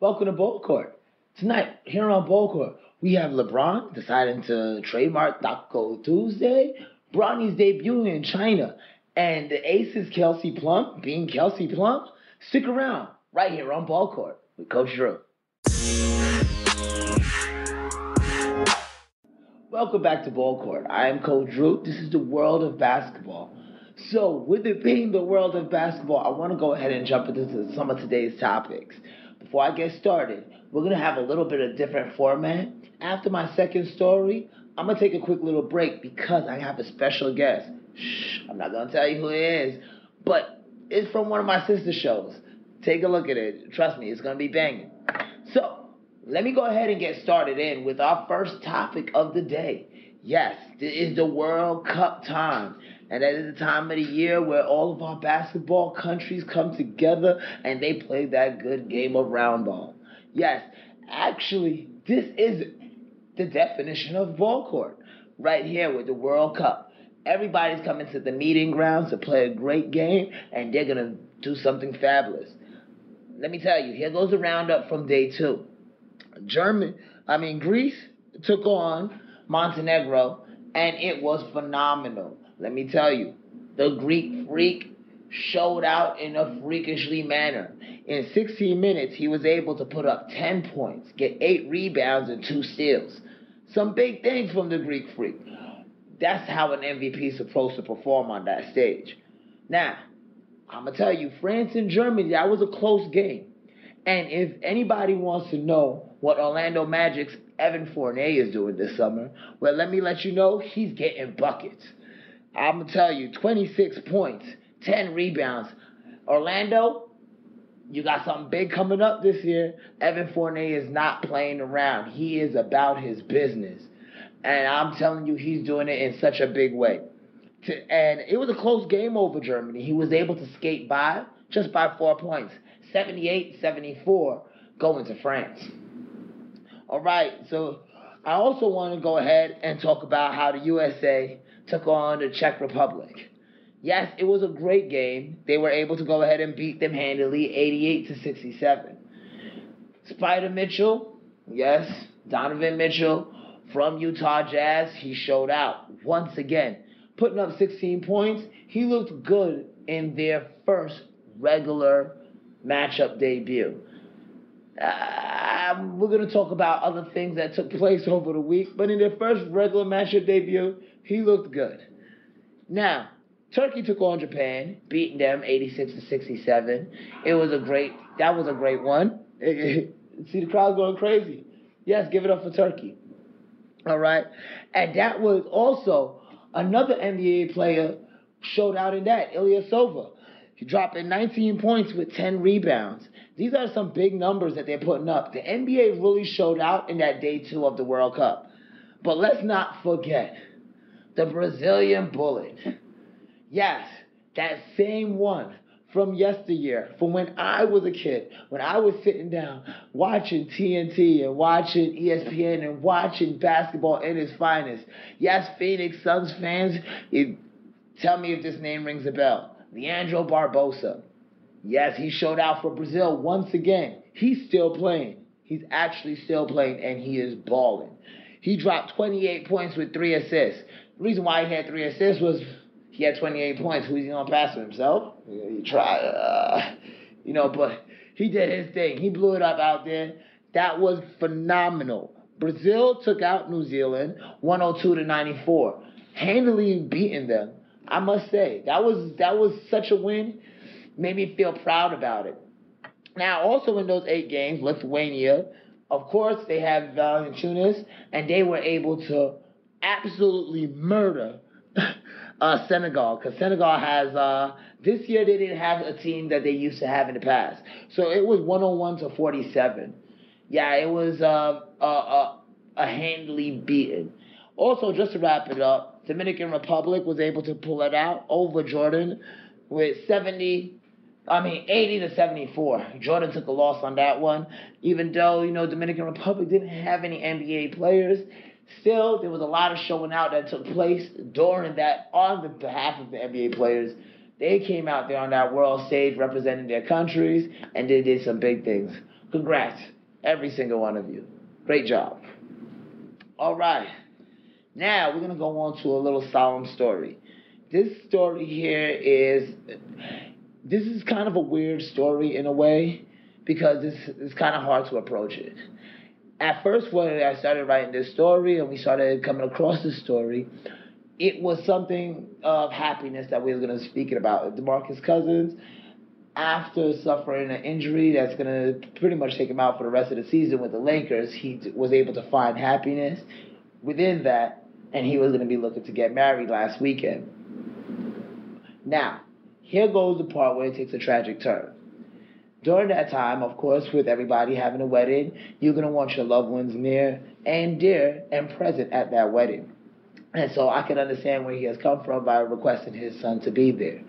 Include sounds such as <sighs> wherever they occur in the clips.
Welcome to Ball Court. Tonight, here on Ball Court, we have LeBron deciding to trademark Taco Tuesday, Bronny's debuting in China, and the Aces Kelsey Plum being Kelsey Plum. Stick around right here on Ball Court with Coach Drew. Welcome back to Ball Court. I am Coach Drew. This is the world of basketball. So, with it being the world of basketball, I want to go ahead and jump into some of today's topics. Before I get started, we're going to have a little bit of different format. After my second story, I'm going to take a quick little break because I have a special guest. Shh, I'm not going to tell you who it is, but it's from one of my sister shows. Take a look at it. Trust me, it's going to be banging. So, let me go ahead and get started in with our first topic of the day. Yes, this is the World Cup time. And that is the time of the year where all of our basketball countries come together and they play that good game of round ball. Yes, actually, this is the definition of ball court right here with the World Cup. Everybody's coming to the meeting grounds to play a great game and they're going to do something fabulous. Let me tell you, here goes the roundup from day two. German, I mean, Greece took on Montenegro and it was phenomenal. Let me tell you, the Greek freak showed out in a freakishly manner. In 16 minutes, he was able to put up 10 points, get 8 rebounds, and 2 steals. Some big things from the Greek freak. That's how an MVP is supposed to perform on that stage. Now, I'm going to tell you, France and Germany, that was a close game. And if anybody wants to know what Orlando Magic's Evan Fournier is doing this summer, well, let me let you know he's getting buckets. I'm going to tell you 26 points, 10 rebounds. Orlando, you got something big coming up this year. Evan Fournier is not playing around, he is about his business. And I'm telling you, he's doing it in such a big way. And it was a close game over Germany. He was able to skate by just by four points 78 74 going to France. All right, so I also want to go ahead and talk about how the USA took on the Czech Republic. Yes, it was a great game. They were able to go ahead and beat them handily, 88 to 67. Spida Mitchell, yes, Donovan Mitchell from Utah Jazz, he showed out once again, putting up 16 points. He looked good in their first regular matchup debut. Uh, we're going to talk about other things that took place over the week, but in their first regular matchup debut, he looked good. Now, Turkey took on Japan, beating them 86 to 67. It was a great, that was a great one. <laughs> See the crowd going crazy. Yes, give it up for Turkey. All right. And that was also another NBA player showed out in that, Ilyasova. He dropped in 19 points with 10 rebounds. These are some big numbers that they're putting up. The NBA really showed out in that day two of the World Cup. But let's not forget the Brazilian bullet. Yes, that same one from yesteryear, from when I was a kid, when I was sitting down watching TNT and watching ESPN and watching basketball in its finest. Yes, Phoenix Suns fans, it, tell me if this name rings a bell. Leandro Barbosa. Yes, he showed out for Brazil once again. He's still playing. He's actually still playing, and he is balling. He dropped 28 points with three assists. The reason why he had three assists was he had 28 points. Who's he gonna pass to himself? He tried, uh, you know, but he did his thing. He blew it up out there. That was phenomenal. Brazil took out New Zealand 102 to 94, handily beating them. I must say that was that was such a win. Made me feel proud about it. Now, also in those eight games, Lithuania, of course, they have Valanciunas, and they were able to absolutely murder <laughs> uh, Senegal because Senegal has uh, this year they didn't have a team that they used to have in the past, so it was 101 to 47. Yeah, it was uh, a, a, a handily beaten. Also, just to wrap it up, Dominican Republic was able to pull it out over Jordan with 70. I mean, 80 to 74. Jordan took a loss on that one. Even though, you know, Dominican Republic didn't have any NBA players, Still, there was a lot of showing out that took place during that on the behalf of the NBA players. They came out there on that world stage representing their countries and they did some big things. Congrats, every single one of you. Great job. All right. Now we're gonna go on to a little solemn story. This story here is this is kind of a weird story in a way because it's it's kind of hard to approach it. At first, when I started writing this story and we started coming across this story, it was something of happiness that we were going to speak about. DeMarcus Cousins, after suffering an injury that's going to pretty much take him out for the rest of the season with the Lakers, he was able to find happiness within that, and he was going to be looking to get married last weekend. Now, here goes the part where it takes a tragic turn. During that time, of course, with everybody having a wedding, you're going to want your loved ones near and dear and present at that wedding. And so I can understand where he has come from by requesting his son to be there.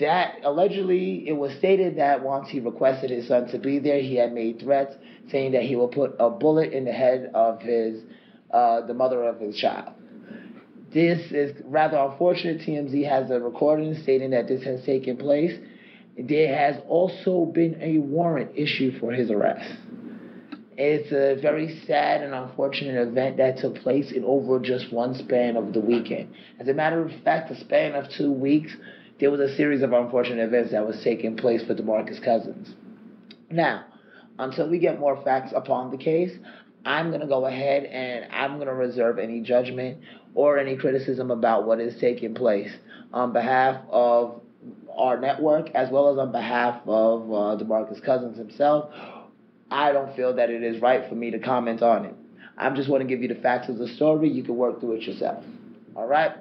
That allegedly, it was stated that once he requested his son to be there, he had made threats saying that he will put a bullet in the head of his, uh, the mother of his child. This is rather unfortunate. TMZ has a recording stating that this has taken place. There has also been a warrant issued for his arrest. It's a very sad and unfortunate event that took place in over just one span of the weekend. As a matter of fact, the span of two weeks, there was a series of unfortunate events that was taking place for DeMarcus Cousins. Now, until we get more facts upon the case, I'm going to go ahead and I'm going to reserve any judgment or any criticism about what is taking place on behalf of our network as well as on behalf of uh, DeMarcus Cousins himself. I don't feel that it is right for me to comment on it. I just want to give you the facts of the story. You can work through it yourself. All right?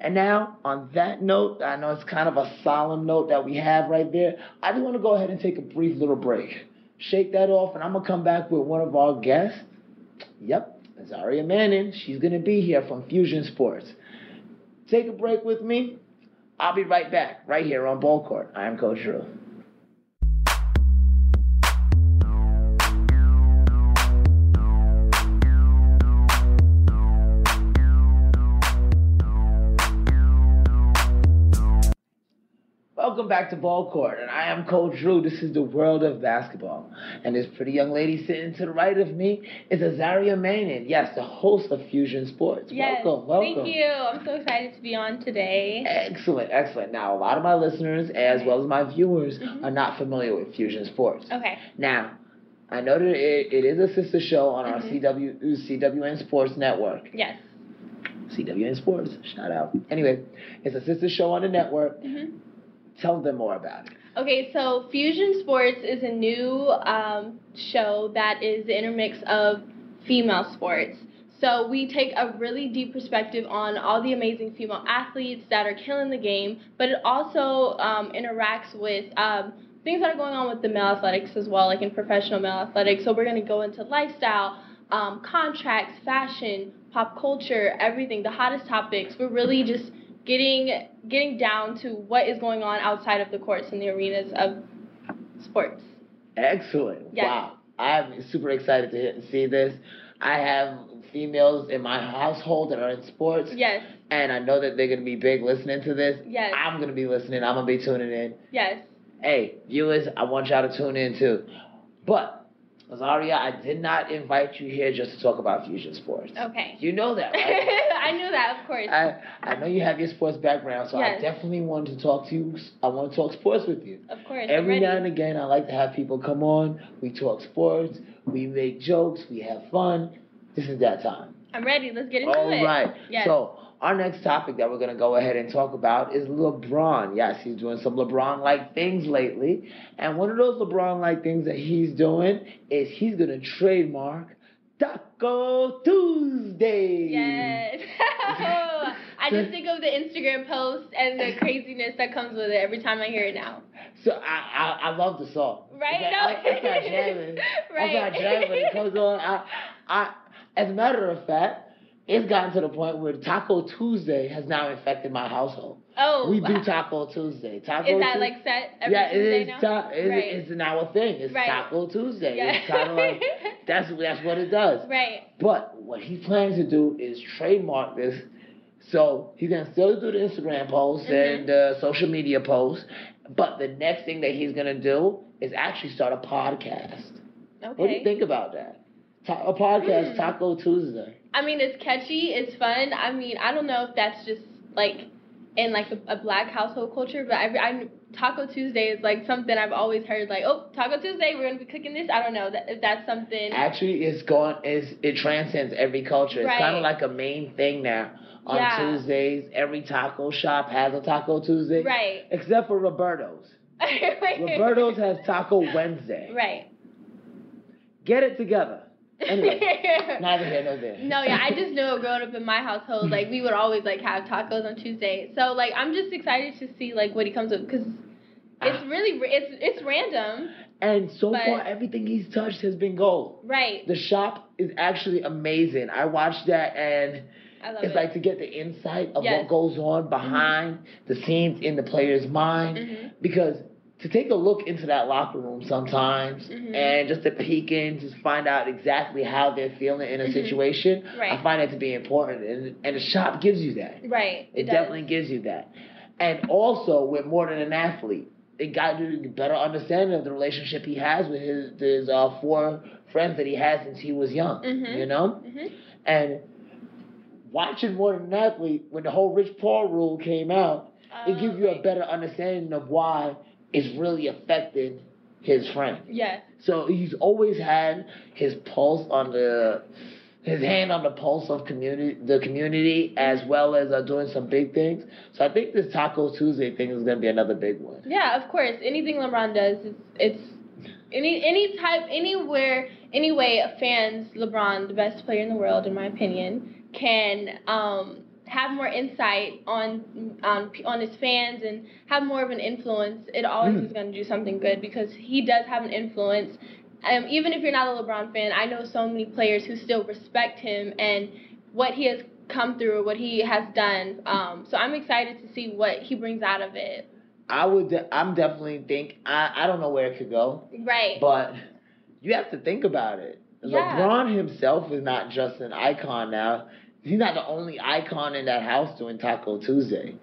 And now, on that note, I know it's kind of a solemn note that we have right there. I just want to go ahead and take a brief little break. Shake that off, and I'm to come back with one of our guests. Yep, Azaria Manning. She's to be here from Fusion Sports. Take a break with me. I'll be right back, right here on Ball Court. I am Coach Drew. Welcome back to Ball Court, and I am Coach Drew. This is the world of basketball. And this pretty young lady sitting to the right of me is Azaria Manning. Yes, the host of Fusion Sports. Yes, welcome, welcome. Thank you. I'm so excited to be on today. Excellent, excellent. Now, a lot of my listeners, as well as my viewers, Mhm. are not familiar with Fusion Sports. Okay. Now, I know that it, it is a sister show on our Mhm. CW CWN Sports Network. Yes. CWN Sports, shout out. Anyway, it's a sister show on the network. hmm Tell them more about it. Okay, so Fusion Sports is a new um, show that is the intermix of female sports. So we take a really deep perspective on all the amazing female athletes that are killing the game, but it also um, interacts with um, things that are going on with the male athletics as well, like in professional male athletics. So we're going to go into lifestyle, um, contracts, fashion, pop culture, everything, the hottest topics. We're really just getting getting down to what is going on outside of the courts and the arenas of sports. Excellent. Yes. Wow. I'm super excited to see this. I have females in my household that are in sports, Yes, and I know that they're going to be big listening to this. yes, I'm going to be listening. I'm going to be tuning in. yes. Hey, viewers, I want y'all to tune in too. But, Azaria, I did not invite you here just to talk about fusion sports. Okay. You know that, right? <laughs> I knew that, of course. I, I know you have your sports background, so I definitely wanted to talk to you. I want to talk sports with you. of course. Every now and again, I like to have people come on. We talk sports, we make jokes, we have fun. This is that time. I'm ready. Let's get into All it. right. Yes. So, our next topic that we're going to go ahead and talk about is LeBron. Yes, he's doing some LeBron like things lately. And one of those LeBron like things that he's doing is he's going to trademark Taco Tuesday. Yes. <laughs> I just think of the Instagram post and the craziness that comes with it every time I hear it now. So I, I I love the song. Right? No. I, I start <laughs> jamming. Right. I start jamming when it comes on. I I as a matter of fact, it's gotten to the point where Taco Tuesday has now infected my household. Oh. we do Taco Tuesday. Taco Is that Tues- like set every yeah, Tuesday it is. now? Ta- it, right. It's now a thing. It's Right. Taco Tuesday. Yeah. It's kind of like <laughs> that's that's what it does. right. But what he plans to do is trademark this. So he's gonna still do the Instagram posts Mhm. and uh, social media posts, but the next thing that he's gonna do is actually start a podcast. Okay. What do you think about that? Ta- a podcast, Hmm. Taco Tuesday. I mean, it's catchy, it's fun. I mean, I don't know if that's just like in like a, a black household culture, but I, I Taco Tuesday is like something I've always heard. Like, oh, Taco Tuesday, we're gonna be cooking this. I don't know that if that's something. Actually, it's going. It's, it transcends every culture. It's kind of like a main thing now. On Yeah. Tuesdays, every taco shop has a Taco Tuesday, Right. except for Roberto's. <laughs> Roberto's has Taco Wednesday. Right. Get it together. Anyway, <laughs> neither here nor there. No, yeah, I just <laughs> know growing up in my household, like we would always like have tacos on Tuesday. So like I'm just excited to see like what he comes with because it's really it's it's random, And so But- far, everything he's touched has been gold. right? The shop is actually amazing. I watched that and I love it's it. like to get the insight of Yes. what goes on behind the scenes in the player's mind. Mhm. Because to take a look into that locker room sometimes Mhm. and just to peek in, just find out exactly how they're feeling in a Mhm. situation, Right. I find that to be important. And, and the shop gives you that. right. It, does. definitely gives you that. And also, with more than an athlete, it got you a better understanding of the relationship he has with his, his uh, four friends that he had since he was young. Mhm. You know? Mhm. And watching more than an athlete, when the whole Rich Paul rule came out, it Oh, gives you a better understanding of why it's really affected his friend. Yeah. So he's always had his pulse on the his hand on the pulse of community the community as well as uh, doing some big things. So I think this Taco Tuesday thing is going to be another big one. Yeah, of course. Anything LeBron does, is it's any any type anywhere anyway. A fans LeBron, the best player in the world, in my opinion, can um, have more insight on on on his fans and have more of an influence. It always Mm. is going to do something good because he does have an influence. Um, even if you're not a LeBron fan, I know so many players who still respect him and what he has come through, what he has done. Um, so I'm excited to see what he brings out of it. I would de- I'm definitely think I I don't know where it could go, Right. but you have to think about it. Yeah. LeBron himself is not just an icon now. He's not the only icon in that house doing Taco Tuesday.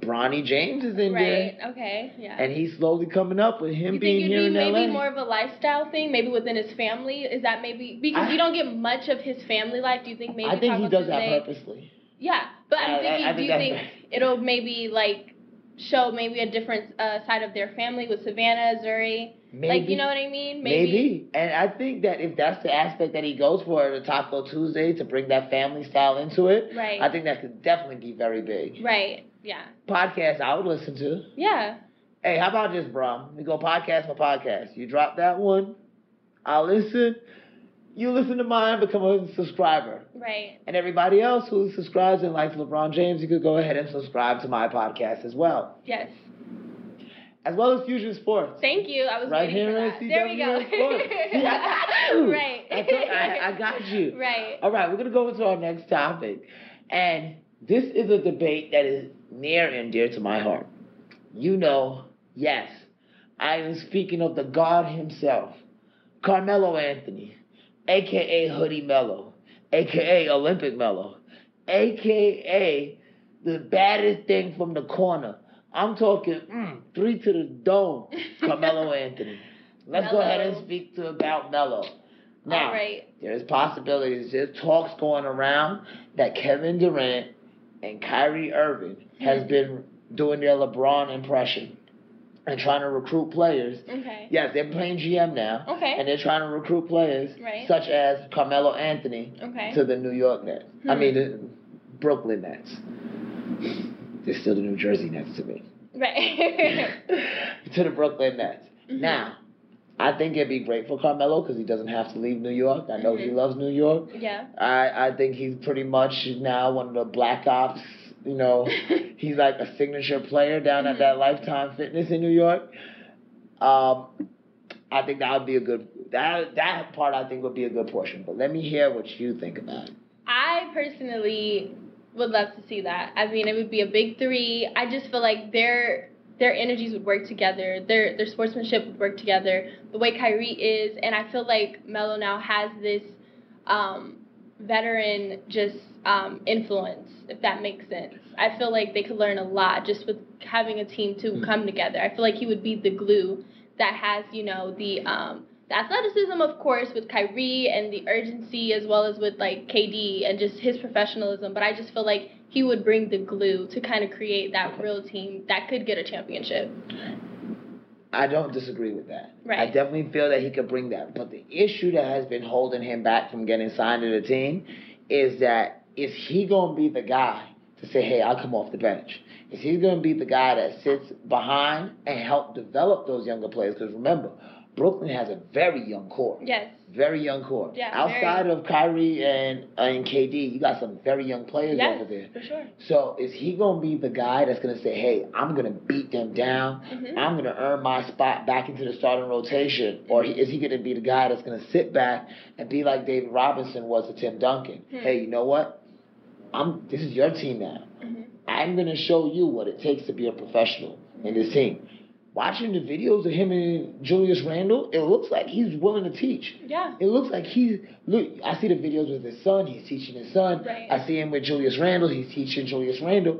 Bronny James is in there. Right. Okay. Yeah. And he's slowly coming up with him you being here be in maybe LA. more of a lifestyle thing, maybe within his family? Is that maybe because I- you don't get much of his family life? Do you think maybe? I think he does Tuesday- that purposely. Yeah, but I- I'm I- thinking, I do think you think it'll maybe like show maybe a different uh, side of their family with Savannah, Zuri? Maybe. Like you know what I mean? Maybe. And I think that if that's the aspect that he goes for the Taco Tuesday to bring that family style into it, Right. I think that could definitely be very big. Right. Yeah. Podcast I would listen to. Yeah. Hey, how about this, bro? We go podcast for podcast. You drop that one, I'll listen. You listen to mine, become a subscriber. Right. And everybody else who subscribes and likes LeBron James, you could go ahead and subscribe to my podcast as well. Yes. As well as Fusion Sports. Thank you. I was Right here for that. There we go. Sports. <laughs> See, I got you. Right. I, told- I, I got you. <laughs> Right. All right, we're going to go into our next topic. And this is a debate that is near and dear to my heart. You know, yes, I am speaking of the God himself, Carmelo Anthony, aka Hoodie Melo, aka Olympic Melo, aka the baddest thing from the corner. I'm talking mm, three to the dome, Carmelo <laughs> Anthony. Let's go ahead and speak to about Melo. Now, right. there's possibilities, there's talks going around that Kevin Durant and Kyrie Irving has Mhm. been doing their LeBron impression and trying to recruit players. Okay. Yes, they're playing GM now. Okay. And they're trying to recruit players Right. such as Carmelo Anthony Okay. to the New York Nets. I Hmm. mean, the Brooklyn Nets. They're still the New Jersey Nets to me. Right. <laughs> to the Brooklyn Nets. Mhm. Now, I think it'd be great for Carmelo because he doesn't have to leave New York. I know he Mhm. loves New York. yeah. I, I think he's pretty much now one of the Black Ops. You know, <laughs> he's like a signature player down at Mhm. that Lifetime Fitness in New York. Um, I think that would be a good that that part. I think would be a good portion. But let me hear what you think about it. I personally would love to see that. I mean, it would be a big three. I just feel like their their energies would work together. Their their sportsmanship would work together. The way Kyrie is, and I feel like Melo now has this um, veteran just um, influence, if that makes sense. I feel like they could learn a lot just with having a team to Mm. come together. I feel like he would be the glue that has, you know, the um, the athleticism, of course, with Kyrie and the urgency, as well as with like KD and just his professionalism. But I just feel like he would bring the glue to kind of create that real team that could get a championship. I don't disagree with that. Right. I definitely feel that he could bring that. But the issue that has been holding him back from getting signed to the team is that is he going to be the guy to say, hey, I'll come off the bench? Is he going to be the guy that sits behind and help develop those younger players? Because remember, Brooklyn has a very young core. Yes. Very young core. Yeah, Outside of Kyrie and uh, and KD, you got some very young players Yes, over there. for sure. So is he gonna be the guy that's gonna say, "Hey, I'm gonna beat them down. Mhm. I'm gonna earn my spot back into the starting rotation," or is he gonna be the guy that's gonna sit back and be like David Robinson was to Tim Duncan? Hmm. Hey, you know what? I'm. This is your team now. Mhm. I'm gonna show you what it takes to be a professional in this team. Watching the videos of him and Julius Randle, it looks like he's willing to teach. Yeah. It looks like he's look. I see the videos with his son. He's teaching his son. Right. I see him with Julius Randle. He's teaching Julius Randle.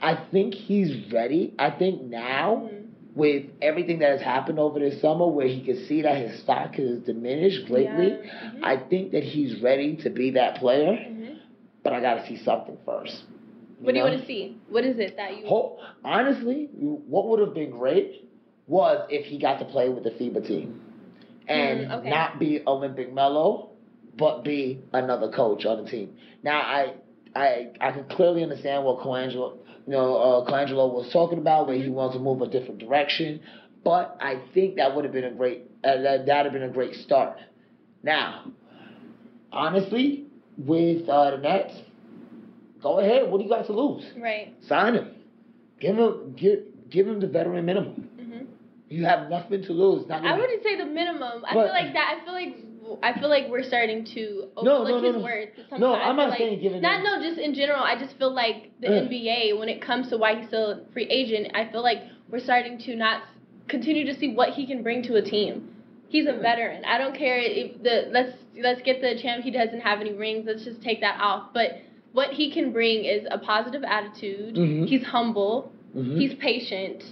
I think he's ready. I think now Mhm. with everything that has happened over this summer, where he can see that his stock has diminished greatly, Yeah. Mhm. I think that he's ready to be that player. Mhm. But I got to see something first. What do you want to see? What is it that you? Ho- honestly, what would have been great was if he got to play with the FIBA team and Mm, okay. not be Olympic Melo, but be another coach on the team. Now, I I I can clearly understand what Colangelo, you know, uh, Colangelo was talking about, where he Mm-hmm. wants to move a different direction. But I think that would have been a great uh, that that'd have been a great start. Now, honestly, with uh, the Nets, go ahead. What do you got to lose? Right. Sign him. Give him give give him the veteran minimum. hmm You have nothing to lose. Not I wouldn't say the minimum. I But- feel like that. I feel like. I feel like we're starting to overlook no, no, his no. worth. Sometimes No, I'm not like, saying giving Not him- no, just in general. I just feel like the Yeah. NBA, when it comes to why he's still a free agent, I feel like we're starting to not continue to see what he can bring to a team. He's a veteran. I don't care if the let's let's get the champ. He doesn't have any rings. Let's just take that off. But what he can bring is a positive attitude. Mhm. He's humble. Mhm. He's patient.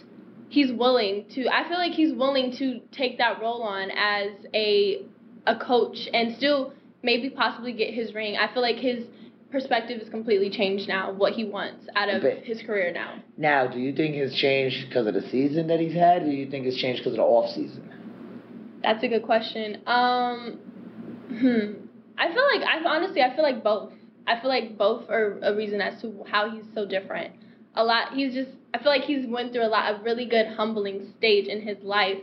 He's willing to. I feel like he's willing to take that role on as a a coach and still maybe possibly get his ring. I feel like his perspective is completely changed now. What he wants out of But- his career now. Now, do you think it's changed because of the season that he's had, or do you think it's changed because of the off season? That's a good question. Um, hmm. I feel like I honestly I feel like both. I feel like both are a reason as to how he's so different. A lot. He's just. I feel like he's went through a lot of really good humbling stage in his life,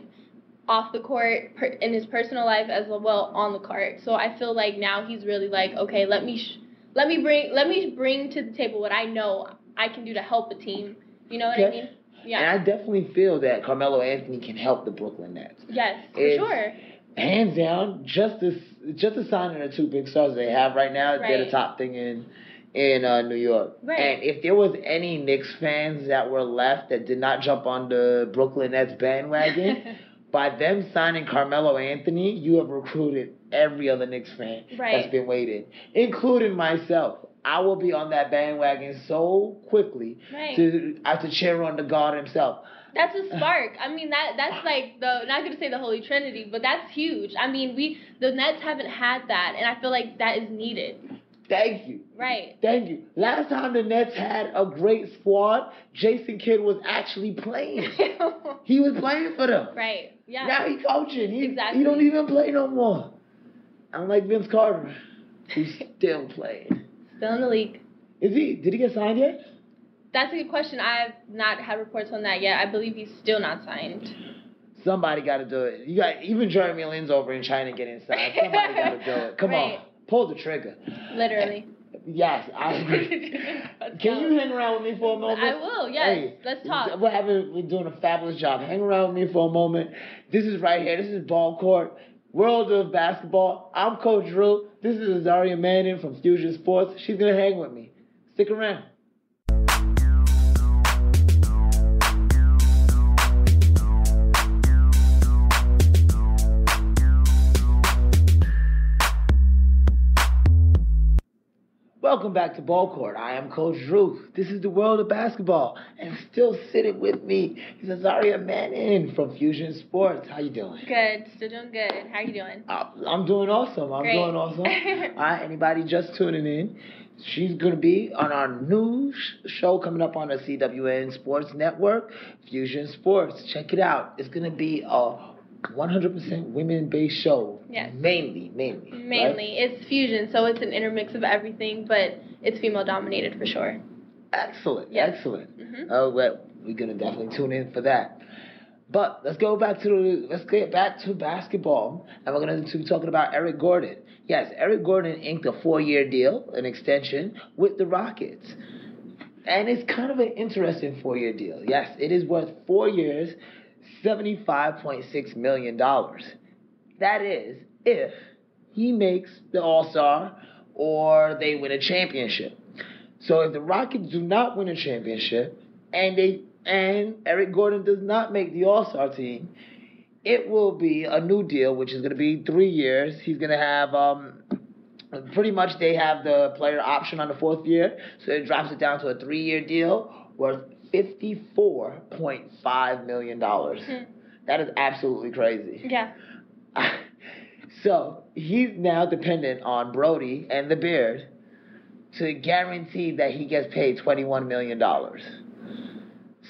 off the court, per, in his personal life as well on the court. So I feel like now he's really like, okay, let me, sh- let me bring, let me bring to the table what I know I can do to help the team. You know what I mean? Yeah. And I definitely feel that Carmelo Anthony can help the Brooklyn Nets. yes, for It's- sure. Hands down, just this, just the signing of the two big stars they have right now, they're the top thing in in uh, New York. Right. And if there was any Knicks fans that were left that did not jump on the Brooklyn Nets bandwagon, <laughs> by them signing Carmelo Anthony, you have recruited every other Knicks fan Right. that's been waiting, including myself. I will be on that bandwagon so quickly Right. to I have to cheer on the God himself. That's a spark. I mean that that's like the not gonna say the Holy Trinity, but that's huge. I mean we the Nets haven't had that and I feel like that is needed. Thank you. Right. Thank you. Last time the Nets had a great squad, Jason Kidd was actually playing. <laughs> He was playing for them. right. Yeah. Now he coaching. He, Exactly. he don't even play no more. I'm like Vince Carter, who's <laughs> still playing. Still in the league. Is he? Did he get signed yet? That's a good question. I've not had reports on that yet. I believe he's still not signed. Somebody got to do it. You got even Jeremy Lin's over in China getting signed. Somebody got to do it. Come <laughs> Right. on, pull the trigger. Literally. Yes, I agree. <laughs> Can you hang around with me for a moment? I will, yes. Let's talk. We're having we're doing a fabulous job. Hang around with me for a moment. This is right here. This is ball court. World of basketball. I'm Coach Drew. This is Azaria Manning from Fusion Sports. She's gonna hang with me. Stick around. Welcome back to Ball Court. I am Coach Ruth. This is the world of basketball, and still sitting with me is Azaria Manning from Fusion Sports. How you doing? Good, still doing good. How you doing? Uh, I'm doing awesome. I'm Great. doing awesome. <laughs> All right, anybody just tuning in? She's gonna be on our new sh- show coming up on the CWN Sports Network, Fusion Sports. Check it out. It's gonna be a 100% women-based show. Yes. Mainly, mainly. right? Mainly, it's fusion, so it's an intermix of everything, but it's female dominated for sure. Excellent. Yes. Excellent. Mhm. Oh, well, we're gonna definitely tune in for that. But let's go back to the, let's get back to basketball, and we're gonna be talking about Eric Gordon. Yes, Eric Gordon inked a four-year deal, an extension with the Rockets, and it's kind of an interesting four-year deal. Yes, it is worth four years, seventy-five point six million dollars. That is if he makes the All Star or they win a championship. So if the Rockets do not win a championship and they and Eric Gordon does not make the All Star team, it will be a new deal, which is going to be three years. He's going to have um, pretty much they have the player option on the fourth year, so it drops it down to a three year deal worth fifty four point five million dollars. Hmm. That is absolutely crazy. Yeah. <laughs> so he's now dependent on Brodie and the Beard to guarantee that he gets paid $21 million.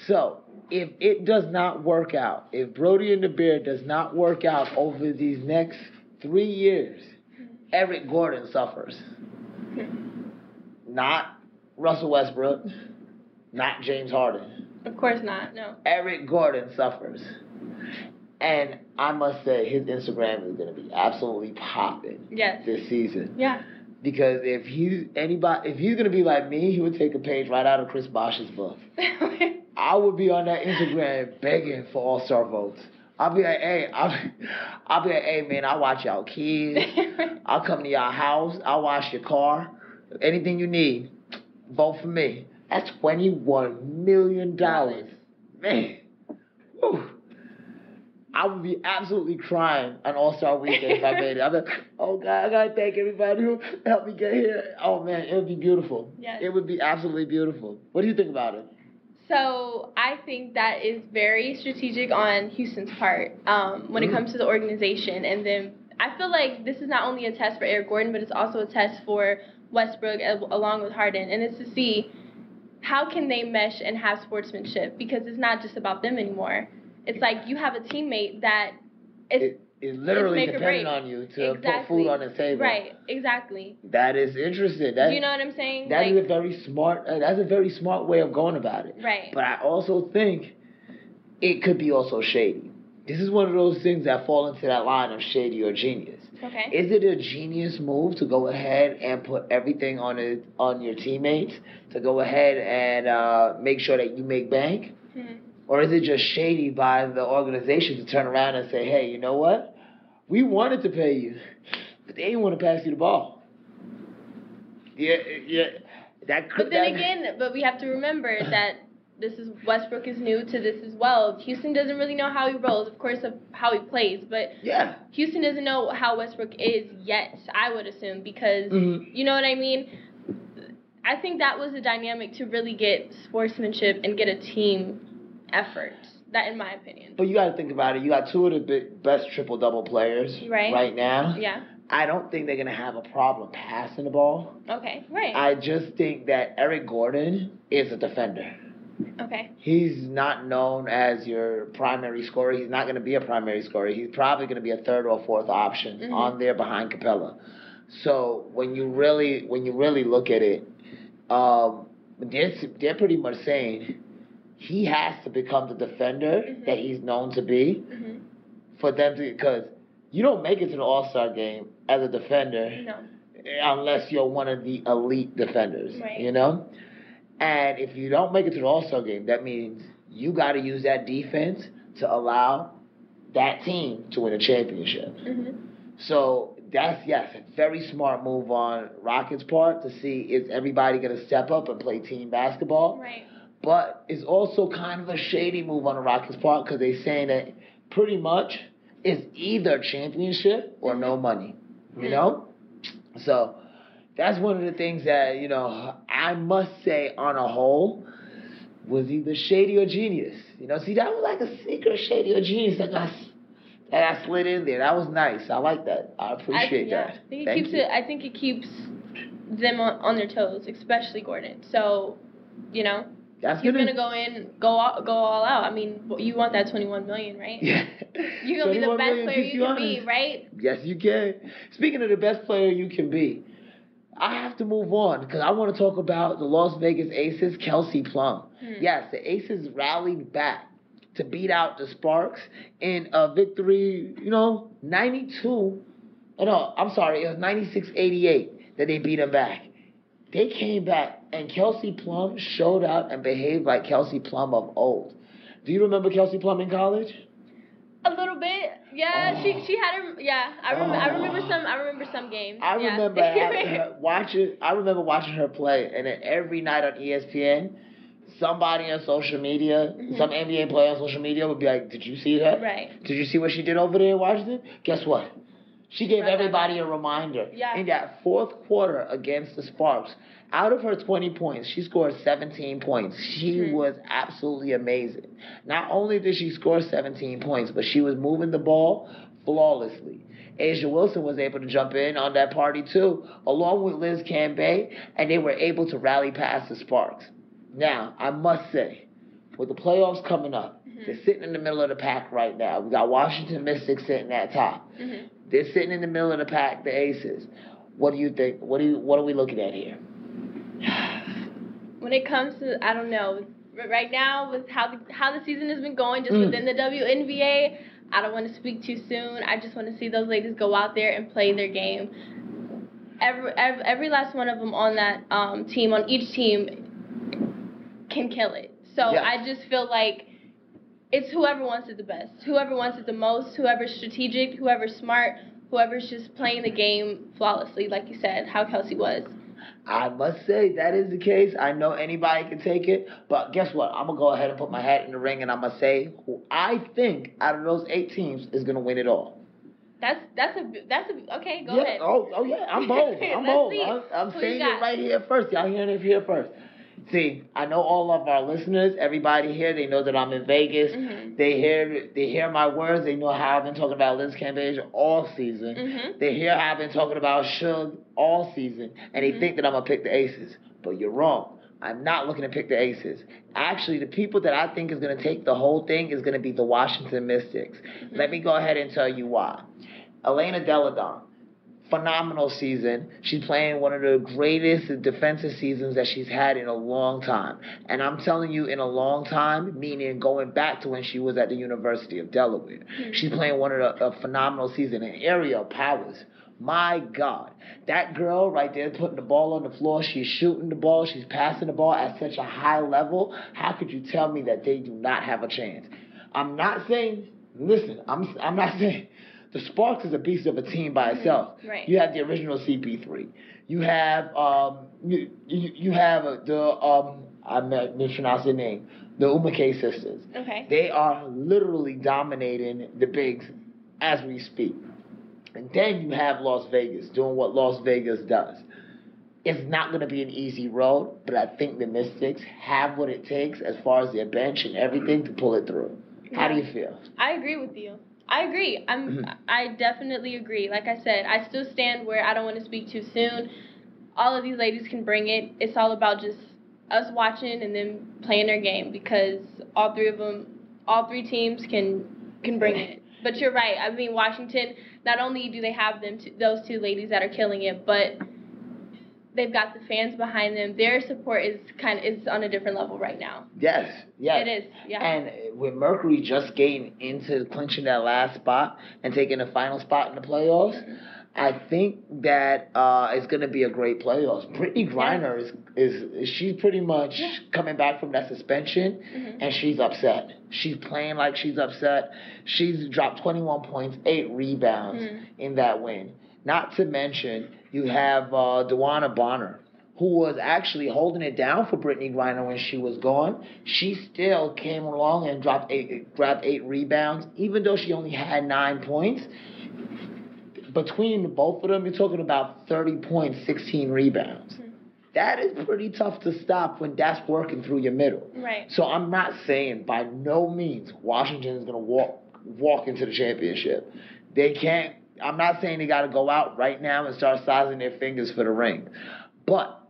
So if it does not work out, if Brodie and the Beard does not work out over these next three years, Eric Gordon suffers. Not Russell Westbrook, not James Harden. Of course not. No. Eric Gordon suffers. And I must say, his Instagram is going to be absolutely popping Yes. this season. Yeah. Because if he's anybody, if he's going to be like me, he would take a page right out of Chris Bosh's book. <laughs> I would be on that Instagram begging for All Star votes. I'll be like, hey, I'll, I'll be like, hey, man, I watch y'all kids. <laughs> I'll come to your house. I'll wash your car. Anything you need, vote for me. That's twenty-one million dollars, man. Whew. I would be absolutely crying on All Star Weekend if I made it. I'd be like, oh God, I gotta thank everybody who helped me get here. Oh man, it would be beautiful. Yes. It would be absolutely beautiful. What do you think about it? So I think that is very strategic on Houston's part um, when it Mm. comes to the organization, and then I feel like this is not only a test for Eric Gordon, but it's also a test for Westbrook along with Harden, and it's to see how can they mesh and have sportsmanship because it's not just about them anymore. It's like you have a teammate that is It is literally or dependent on you to put food on the table. right, exactly. That is interesting. That, Do you know what I'm saying? that like, is a very smart. Uh, that's a very smart way of going about it. right. But I also think it could be also shady. This is one of those things that fall into that line of shady or genius. Okay. Is it a genius move to go ahead and put everything on it on your teammates to go ahead and uh, make sure that you make bank, Mhm. or is it just shady by the organization to turn around and say, "Hey, you know what? We wanted to pay you, but they didn't want to pass you the ball." Yeah, yeah. That could. But then that- again, but we have to remember that this is Westbrook is new to this as well. Houston doesn't really know how he rolls, of course, of how he plays, but Yeah. Houston doesn't know how Westbrook is yet. I would assume because Mhm. you know what I mean. I think that was the dynamic to really get sportsmanship and get a team effort. That, in my opinion. But you got to think about it. You got two of the big, best triple double players Right. right now. Yeah. I don't think they're gonna have a problem passing the ball. Okay. Right. I just think that Eric Gordon is a defender. Okay. He's not known as your primary scorer. He's not going to be a primary scorer. He's probably going to be a third or fourth option Mhm. on there behind Capela. So when you really when you really look at it, um, they're they're pretty much saying he has to become the defender Mhm. that he's known to be hmm for them to because you don't make it to the All Star game as a defender No. unless you're one of the elite defenders. Right. You know? And if you don't make it to the All Star game, that means you got to use that defense to allow that team to win a championship. hmm So that's, yes, a very smart move on Rockets' part to see is everybody going to step up and play team basketball. Right. But it's also kind of a shady move on the Rockets' part because they're saying that pretty much it's either championship or no money. You Mhm. know? So that's one of the things that you know I must say on a whole was either shady or genius. You know, see that was like a secret shady or genius that got that I slid in there. That was nice. I like that. I appreciate I, yeah, that. I think it Thank keeps you. it. I think it keeps them on, on their toes, especially Gordon. So, you know, That's he's gonna go in, go all, go all out. I mean, you want that twenty one million, right? Yeah. You're gonna be the best player you can be, honest. right? Yes, you can. Speaking of the best player you can be, I have to move on because I want to talk about the Las Vegas Aces, Kelsey Plum. Hmm. Yes, the Aces rallied back to beat out the Sparks in a victory, you know, 92. oh, No, I'm sorry, it was 96 88 that they beat them back. They came back, and Kelsey Plum showed up and behaved like Kelsey Plum of old. Do you remember Kelsey Plum in college? A little bit, yeah. Oh. She she had her, yeah. I remember I remember Oh. some I remember some games. I yeah. remember <laughs> watching. I remember watching her play, and then every night on ESPN, somebody on social media, Mhm. some NBA player on social media would be like, "Did you see her? right. Did you see what she did over there in Washington? Guess what? She gave Right. everybody a reminder. Yeah. In that fourth quarter against the Sparks, out of her 20 points, she scored 17 points. She Mhm. was absolutely amazing. Not only did she score 17 points, but she was moving the ball flawlessly. A'ja Wilson was able to jump in on that party too, along with Liz Cambage, and they were able to rally past the Sparks. Now, I must say, with the playoffs coming up, Mhm. they're sitting in the middle of the pack right now. We got Washington Mystics sitting at top. hmm They're sitting in the middle of the pack, the Aces. What do you think? What do you, what are we looking at here? When it comes to I don't know. Right now, with how the how the season has been going, just Mm. within the WNBA, I don't want to speak too soon. I just want to see those ladies go out there and play their game. Every every, every last one of them on that um, team, on each team, can kill it. So Yes. I just feel like it's whoever wants it the best, whoever wants it the most, whoever's strategic, whoever's smart, whoever's just playing the game flawlessly, like you said, how Kelsey was. I must say that is the case. I know anybody can take it, but guess what? I'm gonna go ahead and put my hat in the ring, and I'm gonna say who I think out of those eight teams is gonna win it all. That's that's a that's a okay. Go yeah. ahead. Oh, oh yeah. I'm <laughs> bold. I'm bold. I'm, I'm saying it right here first. Y'all hearing it here first. See, I know all of our listeners, everybody here, they know that I'm in Vegas. Mhm. They hear they hear my words. They know how I've been talking about Liz Cambasia all season. Mhm. They hear how I've been talking about Suge all season, and they Mhm. think that I'm gonna pick the Aces. But you're wrong. I'm not looking to pick the Aces. Actually, the people that I think is gonna take the whole thing is gonna be the Washington Mystics. Mm-hmm. Let me go ahead and tell you why. Elena Delle Donne, phenomenal season. She's playing one of the greatest defensive seasons that she's had in a long time. And I'm telling you, in a long time, meaning going back to when she was at the University of Delaware. Mhm. She's playing one of the a phenomenal season. And Aerial Powers, my God, that girl right there putting the ball on the floor, she's shooting the ball, she's passing the ball at such a high level. How could you tell me that they do not have a chance? I'm not saying, listen, I'm I'm not <laughs> saying the Sparks is a beast of a team by Mhm, itself. right. You have the original CP3. You have um you you, you have uh, the um I'm not mispronounce their name, the Umake sisters. Okay. They are literally dominating the bigs as we speak. And then you have Las Vegas doing what Las Vegas does. It's not going to be an easy road, but I think the Mystics have what it takes as far as their bench and everything to pull it through. How do you feel? I agree with you. I agree. I'm. Mhm. I definitely agree. Like I said, I still stand where I don't want to speak too soon. All of these ladies can bring it. It's all about just us watching and then playing their game because all three of them, all three teams can can bring it. But you're right. I mean, Washington. Not only do they have them, t- those two ladies that are killing it, but they've got the fans behind them. Their support is kind of is on a different level right now. Yes, yes. It is. Yeah. And with Mercury just getting into clinching that last spot and taking the final spot in the playoffs, I think that uh, it's going to be a great playoffs. Brittney Griner is, is she's pretty much Yeah. coming back from that suspension, Mhm. and she's upset. She's playing like she's upset. She's dropped 21 points, eight rebounds Mhm. in that win. Not to mention, you have uh, DeWanna Bonner, who was actually holding it down for Brittney Griner when she was gone. She still came along and dropped eight, grabbed eight rebounds, even though she only had nine points. between both of them, you're talking about 30 points, 16 rebounds. Mm-hmm. That is pretty tough to stop when that's working through your middle. Right. So I'm not saying by no means Washington is going to walk walk into the championship. They can't. I'm not saying they got to go out right now and start sizing their fingers for the ring, but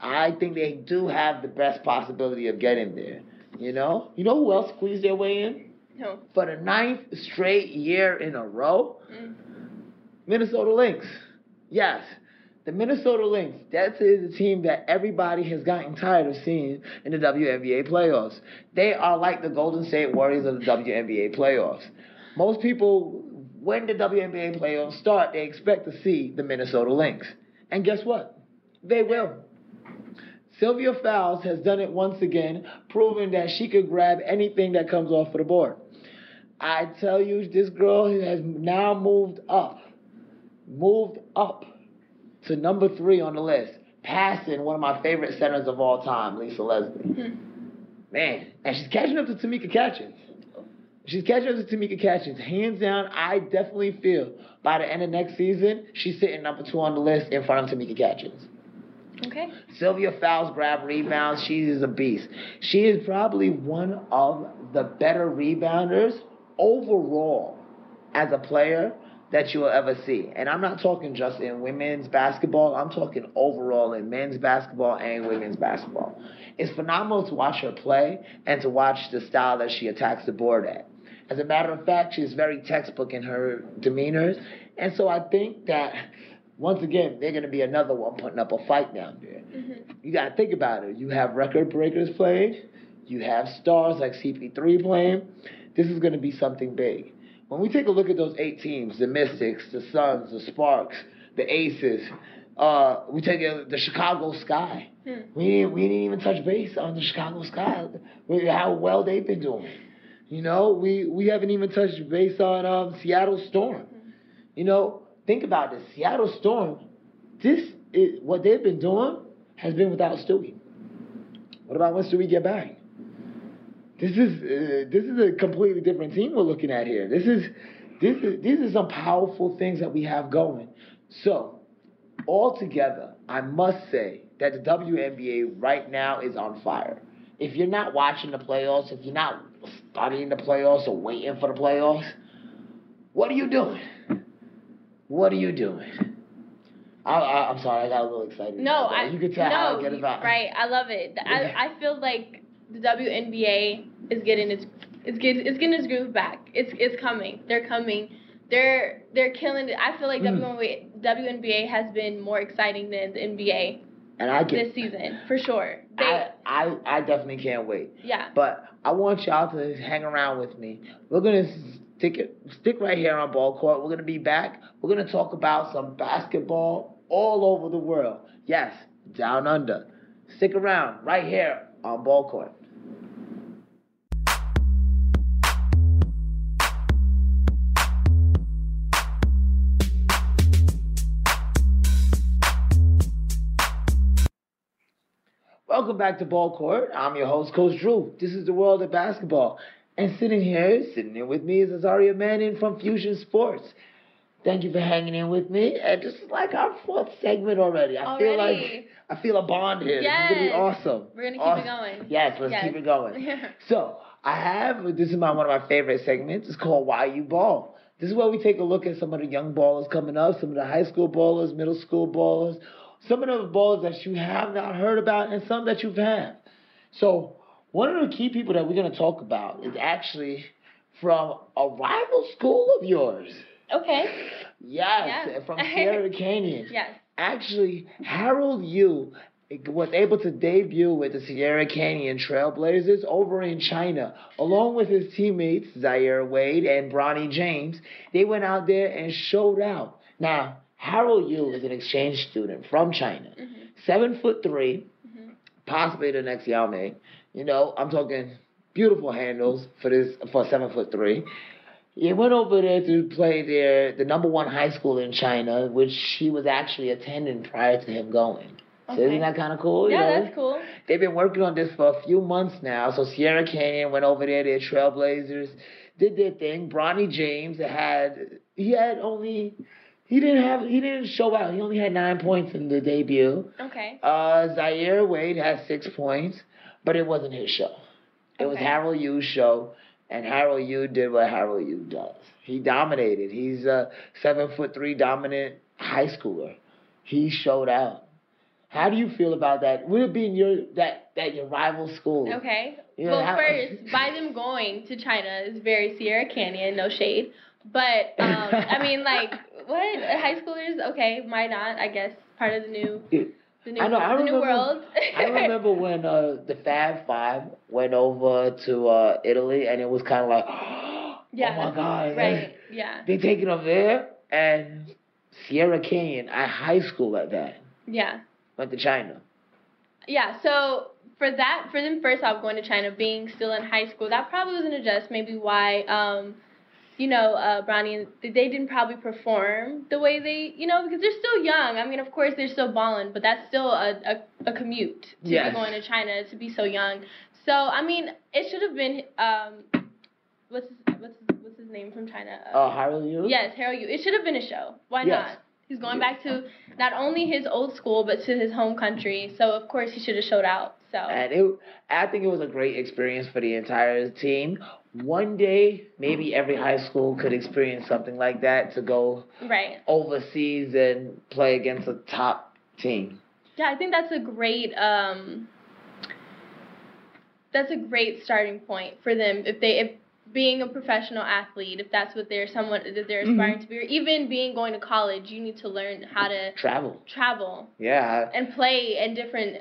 I think they do have the best possibility of getting there. You know, you know who else squeezed their way in No. for the ninth straight year in a row? Mm. Minnesota Lynx. Yes, the Minnesota Lynx. That is a team that everybody has gotten tired of seeing in the WNBA playoffs. They are like the Golden State Warriors of the WNBA playoffs. Most people, when the WNBA playoffs start, they expect to see the Minnesota Lynx. And guess what? They will. Sylvia Fowles has done it once again, proving that she could grab anything that comes off of the board. I tell you, this girl has now moved up, moved up to number three on the list, passing one of my favorite centers of all time, Lisa Leslie. Hmm. Man, and she's catching up to Tamika Catchings. She's catching up to Tamika Catchings. Hands down, I definitely feel by the end of next season, she's sitting number two on the list in front of Tamika Catchings. Okay. Sylvia Fowles grab rebounds. She is a beast. She is probably one of the better rebounders overall as a player that you will ever see. And I'm not talking just in women's basketball, I'm talking overall in men's basketball and women's basketball. It's phenomenal to watch her play and to watch the style that she attacks the board at. As a matter of fact, she's very textbook in her demeanors. And so I think that once again, they're going to be another one putting up a fight down there. Mm-hmm. You got to think about it. You have record breakers playing, you have stars like CP3 playing. This is going to be something big. When we take a look at those eight teams the Mystics, the Suns, the Sparks, the Aces, uh, we take a, the Chicago Sky. Hmm. We didn't, we didn't even touch base on the Chicago Sky, how well they've been doing. You know, we, we haven't even touched base on um, Seattle Storm. You know, think about this. Seattle Storm, this is what they've been doing has been without Stewie. What about when Stewie get back? This is uh, this is a completely different team we're looking at here. This is this is these are some powerful things that we have going. So, altogether, I must say that the WNBA right now is on fire. If you're not watching the playoffs, if you're not studying the playoffs or waiting for the playoffs, what are you doing? What are you doing? I, I, I'm sorry, I got a little excited. No. I you can tell no, how I get about right. I love it. I, I feel like the WNBA is getting its it's getting it's getting its groove back. It's it's coming. They're coming. They're they're killing it. I feel like Mm. WNBA, WNBA has been more exciting than the NBA and I get this season for sure. They, I, I I definitely can't wait. yeah. But I want y'all to hang around with me. We're gonna stick it, stick right here on ball court. We're gonna be back. We're gonna talk about some basketball all over the world. Yes, down under. Stick around right here on ball court. Welcome back to Ball Court. I'm your host, Coach Drew. This is the world of basketball. And sitting here, sitting in with me is Azaria Manning from Fusion Sports. Thank you for hanging in with me. And this is like our fourth segment already. I feel like Already. I feel a bond here. This is gonna be awesome. We're gonna keep Awesome. it going. Yes, let's Yes. keep it going. <laughs> So I have this is my one of my favorite segments. It's called Why You Ball. This is where we take a look at some of the young ballers coming up, some of the high school ballers, middle school ballers, some of the balls that you have not heard about, and some that you've had. So one of the key people that we're going to talk about is actually from a rival school of yours. Okay. Yes, Yeah. from <laughs> Sierra Canyon. Yes. Actually, Harold Yu was able to debut with the Sierra Canyon Trailblazers over in China, along with his teammates Zaire Wade and Bronny James. They went out there and showed out. Now, Harold Yu is an exchange student from China, Mhm. seven foot 3 Mhm. possibly the next Yao Ming. You know, I'm talking beautiful handles for this for seven foot three. He went over there to play there, the number one high school in China, which he was actually attending prior to him going. So isn't that kind of cool? you Yeah, know? that's cool. They've been working on this for a few months now. So Sierra Canyon went over there, their Trailblazers, did their thing. Bronny James had he had only He didn't have. He didn't show out. He only had nine points in the debut. Okay. Uh, Zaire Wade had six points, but it wasn't his show. It was Harold Yu's show, and Harold Yu did what Harold Yu does. He dominated. He's a seven foot three dominant high schooler. He showed out. How do you feel about that? Would it be in your that that your rival school? Okay. Yeah, well, how- first, by them going to China is very Sierra Canyon, no shade. But um, I mean, like, <laughs> what high schoolers? Okay, why not? I guess part of the new, the new, I know, I the new remember- world. I remember <laughs> when uh, the Fab Five went over to uh, Italy, and it was kind of like, <gasps> Yeah, oh my god, right. Yeah. they taking them there, and Sierra Canyon, at high school at that, Yeah. went to China. Yeah, so for that, for them first off going to China, being still in high school, that probably was an adjust. Maybe why, um, you know, uh, Bronny and they didn't probably perform the way they, you know, because they're still young. I mean, of course they're still balling, but that's still a a, a commute to Yes. be going to China to be so young. So I mean, it should have been um, what's his, what's his, what's his name from China? Uh, Harold Yu? Yes, Harold Yu. It should have been a show. Why Yes. not? He's going back to not only his old school but to his home country. So of course he should have showed out. So And it, I think it was a great experience for the entire team. One day, maybe every high school could experience something like that to go right. overseas and play against a top team. Yeah, I think that's a great um that's a great starting point for them if they if being a professional athlete, if that's what they're someone that they're aspiring to be, or even being going to college, you need to learn how to Travel. travel Yeah. and play in different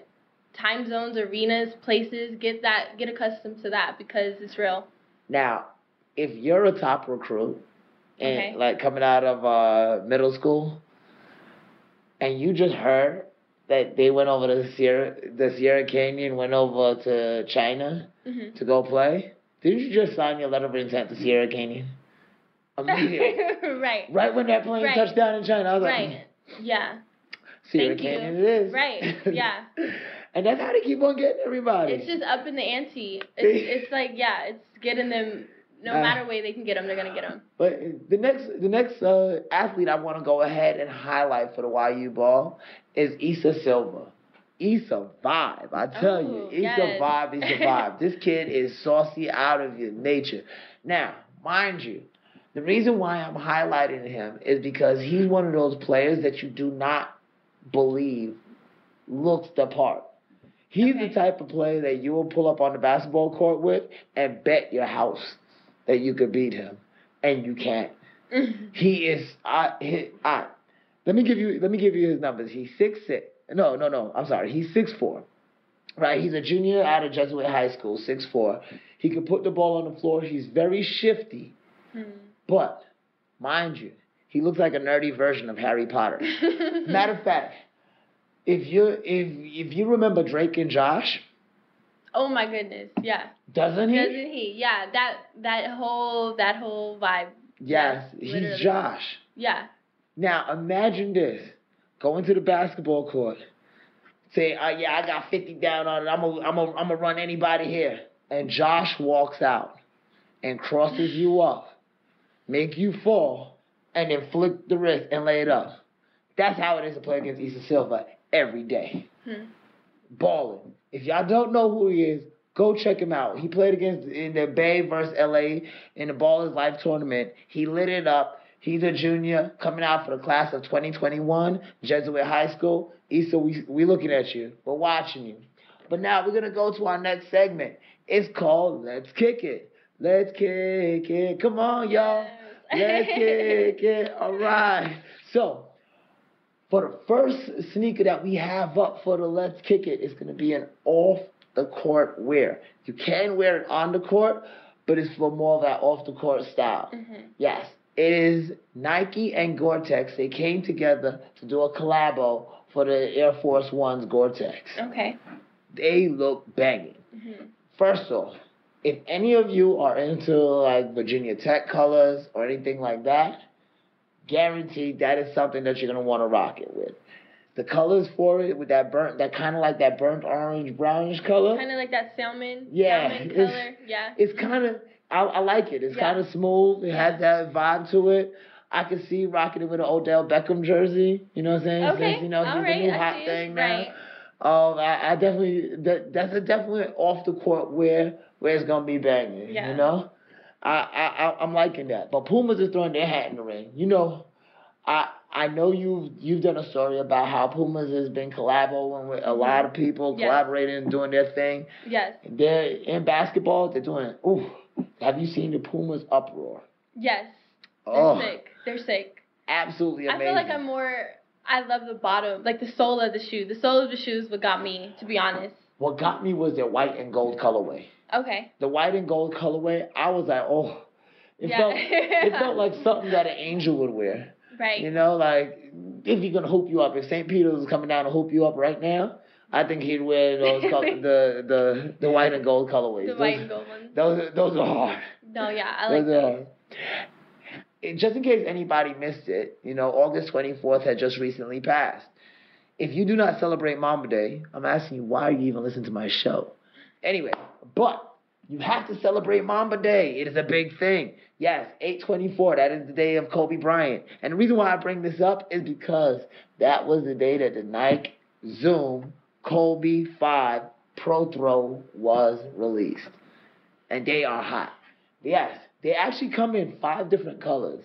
time zones, arenas, places. Get that get accustomed to that because it's real. Now, if you're a top recruit and Okay. like coming out of uh, middle school, and you just heard that they went over to Sierra, the Sierra Canyon went over to China hmm to go play, didn't you just sign your letter of intent to Sierra Canyon? Immediately. <laughs> right. right when that plane Right. touched down in China, I was like, Right. Yeah. Sierra Thank you. Canyon it is. Right. <laughs> Yeah. And that's how they keep on getting everybody. It's just up in the ante. It's, it's like yeah, it's getting them. No Uh, matter way they can get them, they're gonna get them. But the next, the next uh, athlete I want to go ahead and highlight for the Why You Ball is Issa Silva. He survived. I tell you, Oh, he yes. survived. He survived. <laughs> this kid is saucy out of your nature. Now, mind you, the reason why I'm highlighting him is because he's one of those players that you do not believe looks the part. He's Okay. the type of player that you will pull up on the basketball court with and bet your house that you could beat him, and you can't. <laughs> He is. I. He, I. Let me give you. Let me give you his numbers. He's six six. No, no, no. I'm sorry. He's six four. Right. He's a junior out of Jesuit High School. Six four. He can put the ball on the floor. He's very shifty, Hmm. but mind you, he looks like a nerdy version of Harry Potter. <laughs> Matter of fact, if you if if you remember Drake and Josh, oh my goodness, yeah. doesn't he? Doesn't he? Yeah, that that whole that whole vibe. Yes, Yes, he's. Josh. Yeah. Now imagine this: going to the basketball court, say, uh, "Yeah, I got 50 down on it. I'm a, I'm a, I'm gonna run anybody here." And Josh walks out and crosses you <sighs> up, make you fall, and then flick the wrist and lay it up. That's how it is to play against Issa Silva every day. Hmm. Balling. If y'all don't know who he is, go check him out. He played against in the Bay versus LA in the Ball is Life tournament. He lit it up. He's a junior coming out for the class of 2021, Jesuit High School. Issa, we we looking at you. We're watching you. But now we're gonna go to our next segment. It's called Let's Kick It. Let's kick it. Come on, y'all. Let's kick it. <laughs> All right. So, for the first sneaker that we have up for the Let's Kick it's going to be an off the court wear. You can wear it on the court, but it's for more of that off the court style. Mhm. Yes, it is Nike and Gore-Tex. They came together to do a collabo for the Air Force One's Gore-Tex. Okay. They look banging. Mhm. First off, if any of you are into like Virginia Tech colors or anything like that, guaranteed that is something that you're gonna want to rock it with. The colors for it with that burnt, that kind of like that burnt orange brownish color. Kind of like that salmon. Yeah, Salmon it's- color. Yeah. It's kind of I, I like it. It's Yeah. kind of smooth. It has that vibe to it. I could see rocking it with an Odell Beckham jersey. You know what I'm saying? Okay. Since, you know, All he's right. the new I hot see. thing now. Right. Um, I, I definitely that that's a definitely off the court where where it's gonna be banging. Yeah. You know, I I I- I'm liking that. But Pumas is throwing their hat in the ring. You know, I I know you've you've done a story about how Pumas has been collaborating with a lot of people, Yes. collaborating and doing their thing. Yes. They're in basketball. They're doing. Ooh, have you seen the Pumas uproar? Yes. They're Oh, sick. They're sick. absolutely amazing. I feel like I'm more. I love the bottom, like the sole of the shoe. The sole of the shoe is what got me, to be honest. What got me was their white and gold colorway. Okay. The white and gold colorway. I was like, oh, it Yeah. felt it <laughs> felt like something that an angel would wear. Right. You know, like if you're gonna hoop you up, if St. Peter's is coming down to hoop you up right now, I think he'd wear those <laughs> color, the the the white and gold colorways. the those, white and gold ones. Those are- those are hard. No, yeah, I like Those are those. hard. And Just in case anybody missed it, you know, August 24th had just recently passed. If you do not celebrate Mamba Day, I'm asking you why are you even listening to my show. Anyway, but you have to celebrate Mamba Day. It is a big thing. Yes, 824, that is the day of Kobe Bryant. And the reason why I bring this up is because that was the day that the Nike Zoom Kobe 5 Protro was released. And they are hot. Yes, they actually come in five different colors.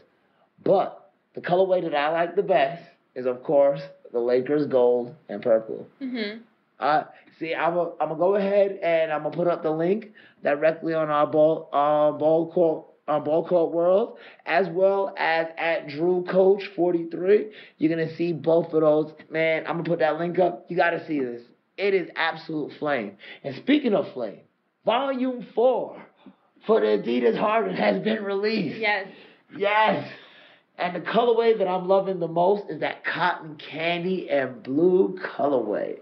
But the colorway that I like the best is, of course, the Lakers gold and purple. Mhm. Uh, see, I'm gonna I'm gonna go ahead and I'm gonna put up the link directly on our ball uh, ball court uh, ball court world, as well as at Drew Coach 43. You're gonna see both of those. Man, I'm gonna put that link up. You gotta see this. It is absolute flame. And speaking of flame, Volume Four for the Adidas Harden has been released. Yes. Yes. And the colorway that I'm loving the most is that cotton candy and blue colorway.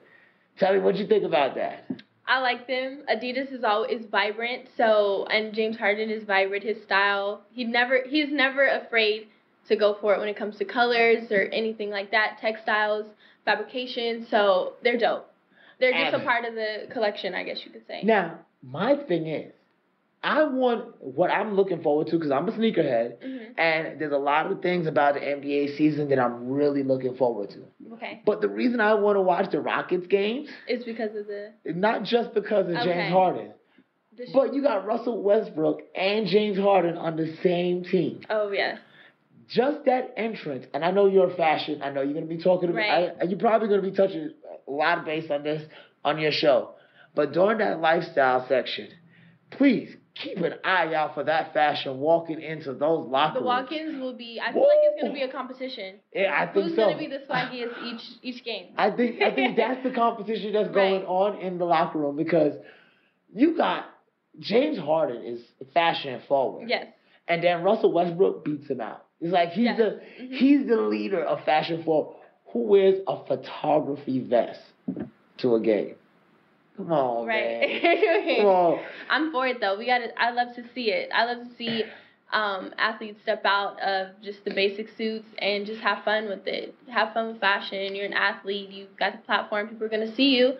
Tell me what you think about that. I like them. Adidas is always vibrant, so and James Harden is vibrant. His style, he never he's never afraid to go for it when it comes to colors or anything like that, textiles, fabrication. So they're dope. They're just a part of the collection, I guess you could say. Now, my thing is, I want what I'm looking forward to because I'm a sneakerhead, Mhm. and there's a lot of things about the NBA season that I'm really looking forward to. Okay, But the reason I want to watch the Rockets games is because of the. not just because of Okay. James Harden, but you got Russell Westbrook and James Harden on the same team. oh yeah. just that entrance, and I know you're a fashion. I know you're gonna be talking. About, Right. I, you're probably gonna be touching a lot of base on this on your show. But during that lifestyle section, please keep an eye out for that fashion walking into those locker rooms. The walk-ins will be. I feel like it's gonna be a competition. Yeah, I think Who's so. gonna be the swaggiest each each game? I think I think <laughs> that's the competition that's going Right. on in the locker room because you got James Harden is fashion forward. Yes. And then Russell Westbrook beats him out. It's like he's Yes. the Mhm. he's the leader of fashion forward who wears a photography vest to a game. Come on, man. Right. <laughs> Come on. I'm for it though. We got to I love to see it. I love to see um, athletes step out of just the basic suits and just have fun with it. Have fun with fashion. You're an athlete. You've got the platform. People are gonna see you.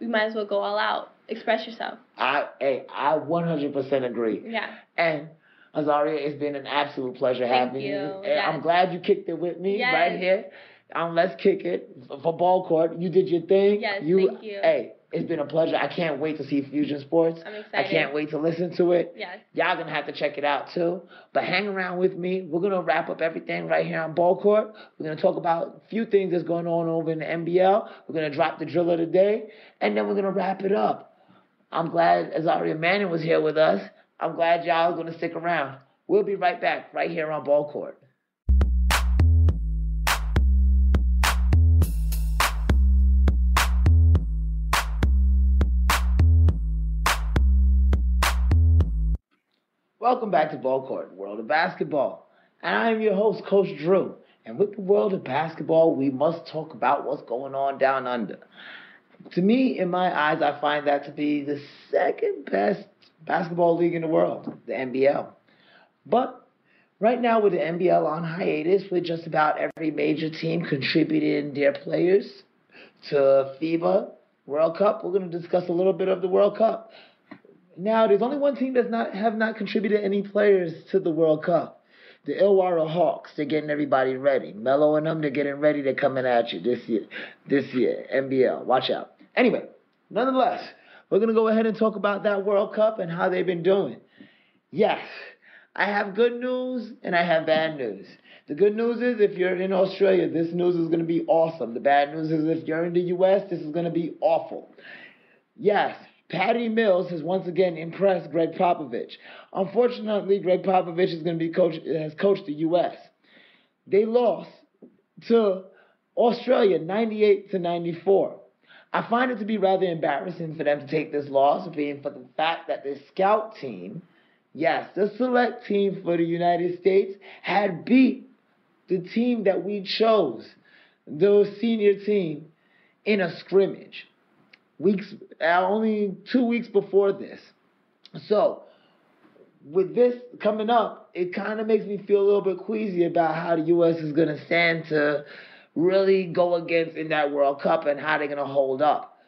We might as well go all out. Express yourself. I hey, I 100% agree. Yeah. And Azaria, it's been an absolute pleasure Thank having you. And Yes. I'm glad you kicked it with me Yes. right here. Um, let's kick it for ball court. You did your thing. Yes, you, thank you. Hey, it's been a pleasure. I can't wait to see Fusion Sports. I'm excited. I can't wait to listen to it. Yes. Y'all gonna have to check it out too. But hang around with me. We're gonna wrap up everything right here on Ball Court. We're gonna talk about a few things that's going on over in the NBL. We're gonna drop the drill of the day, and then we're gonna wrap it up. I'm glad Azaria Manning was here with us. I'm glad y'all are gonna stick around. We'll be right back right here on Ball Court. Welcome back to Ball Court, World of Basketball. And I am your host, Coach Drew. And with the world of basketball, we must talk about what's going on down under. To me, in my eyes, I find that to be the second best basketball league in the world, the NBL. But right now, with the NBL on hiatus, with just about every major team contributing their players to FIBA World Cup, we're going to discuss a little bit of the World Cup. Now, there's only one team that's not have not contributed any players to the World Cup. The Illawarra Hawks, they're getting everybody ready. Melo and them, they're getting ready. They're coming at you this year. This year, NBL. Watch out. Anyway, nonetheless, we're gonna go ahead and talk about that World Cup and how they've been doing. Yes, I have good news and I have bad news. The good news is if you're in Australia, this news is going to be awesome. The bad news is if you're in the US, this is going to be awful. Yes, Patty Mills has once again impressed Gregg Popovich. Unfortunately, Gregg Popovich is going to be coach has coached the US. They lost to Australia 98 to 94. I find it to be rather embarrassing for them to take this loss, being for the fact that the scout team, yes, the select team for the United States, had beat the team that we chose, the senior team, in a scrimmage. Weeks, uh, only two weeks before this. So, with this coming up, it kind of makes me feel a little bit queasy about how the U.S. is going to stand to really go against in that World Cup and how they're going to hold up.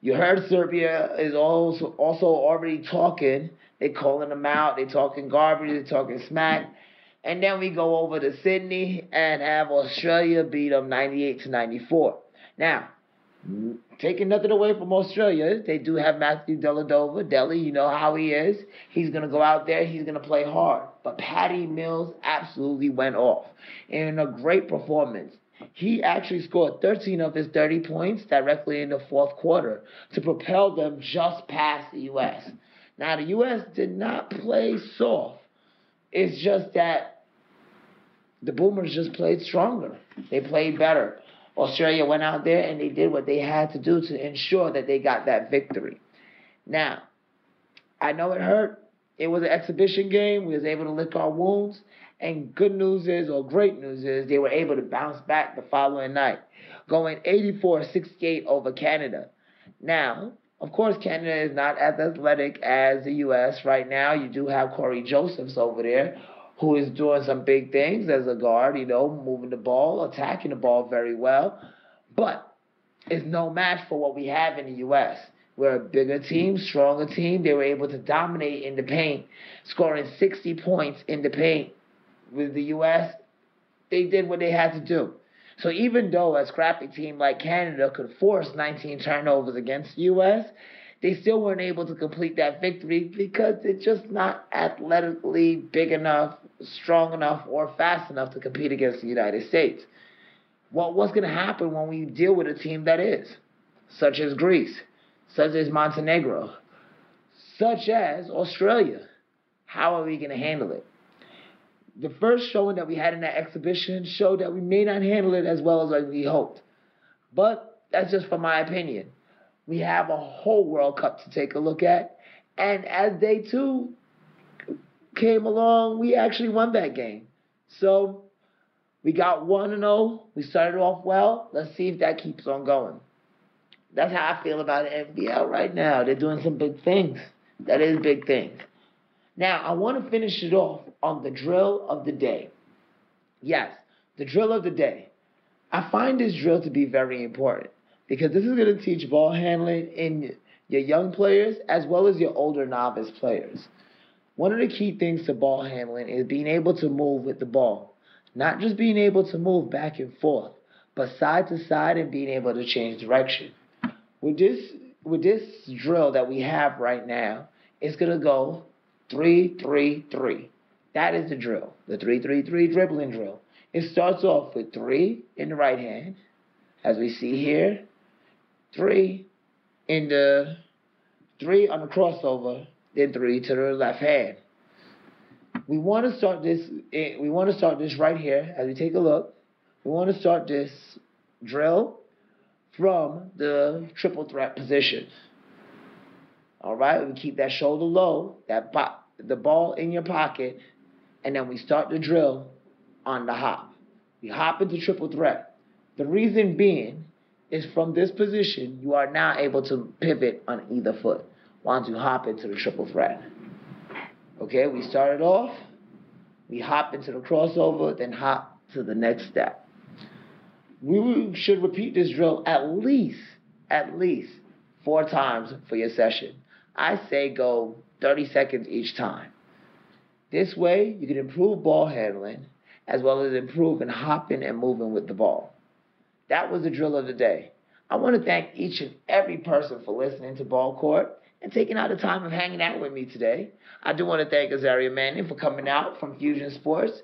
You heard Serbia is also also already talking. They're calling them out. They're talking garbage. They're talking smack. And then we go over to Sydney and have Australia beat them 98 to 94. Now, taking nothing away from Australia, they do have Matthew Dellavedova. Delly, you know how he is. He's going to go out there. He's going to play hard. But Patty Mills absolutely went off in a great performance. He actually scored 13 of his 30 points directly in the fourth quarter to propel them just past the U.S. Now, the U.S. did not play soft. It's just that the Boomers just played stronger. They played better. Australia went out there and they did what they had to do to ensure that they got that victory. Now, I know it hurt. It was an exhibition game. We was able to lick our wounds. And good news is, or great news is, they were able to bounce back the following night, going 84-68 over Canada. Now, of course, Canada is not as athletic as the U.S. right now. You do have Cory Josephs over there, who is doing some big things as a guard, you know, moving the ball, attacking the ball very well. But it's no match for what we have in the U.S. We're a bigger team, stronger team. They were able to dominate in the paint, scoring 60 points in the paint with the U.S., they did what they had to do. So even though a scrappy team like Canada could force 19 turnovers against the U.S., they still weren't able to complete that victory because they're just not athletically big enough, strong enough, or fast enough to compete against the United States. Well, what's going to happen when we deal with a team that is, such as Greece, such as Montenegro, such as Australia? How are we going to handle it? the first showing that we had in that exhibition showed that we may not handle it as well as we hoped. But that's just from my opinion. We have a whole World Cup to take a look at. And as day two came along, we actually won that game. So we got 1 0. We started off well. Let's see if that keeps on going. That's how I feel about the NBL right now. They're doing some big things. That is big things. Now, I want to finish it off on the drill of the day. Yes, the drill of the day. I find this drill to be very important because this is going to teach ball handling in your young players as well as your older novice players. One of the key things to ball handling is being able to move with the ball. Not just being able to move back and forth, but side to side and being able to change direction. With this with this drill that we have right now, it's gonna go three, three, three. That is the drill, the three, three, three dribbling drill. It starts off with three in the right hand, as we see here, three in the three on the crossover, three to the left hand. We want to start this. Eh, we want to start this right here as we take a look. We want to start this drill from the triple threat position. All right, we keep that shoulder low, that bo- the ball in your pocket, and then we start the drill on the hop. We hop into triple threat. The reason being is from this position, you are now able to pivot on either foot once to hop into the triple threat. Okay, we started off, we hop into the crossover, then hop to the next step. We should repeat this drill at least, at least four times for your session. I say go 30 seconds each time. This way, you can improve ball handling as well as improve in hopping and moving with the ball. That was the drill of the day. I want to thank each and every person for listening to Ball Court and taking out the time of hanging out with me today. I do want to thank Azaria Manning for coming out from Fusion Sports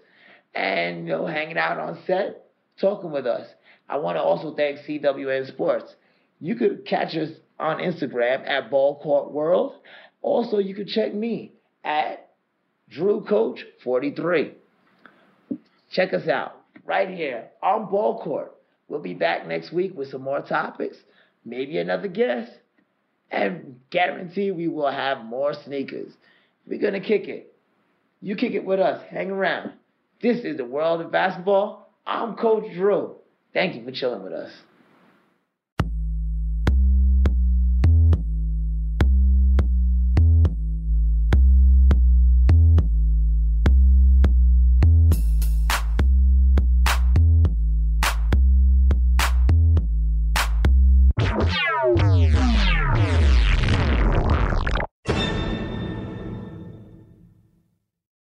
and you know hanging out on set, talking with us. I want to also thank CWN Sports. You could catch us on Instagram at Ball Court World. Also, you can check me at Drew Coach 43. Check us out right here on Ball Court. We'll be back next week with some more topics, maybe another guest, and guarantee we will have more sneakers. We're going to kick it. You kick it with us. Hang around. This is the world of basketball. I'm Coach Drew. Thank you for chilling with us.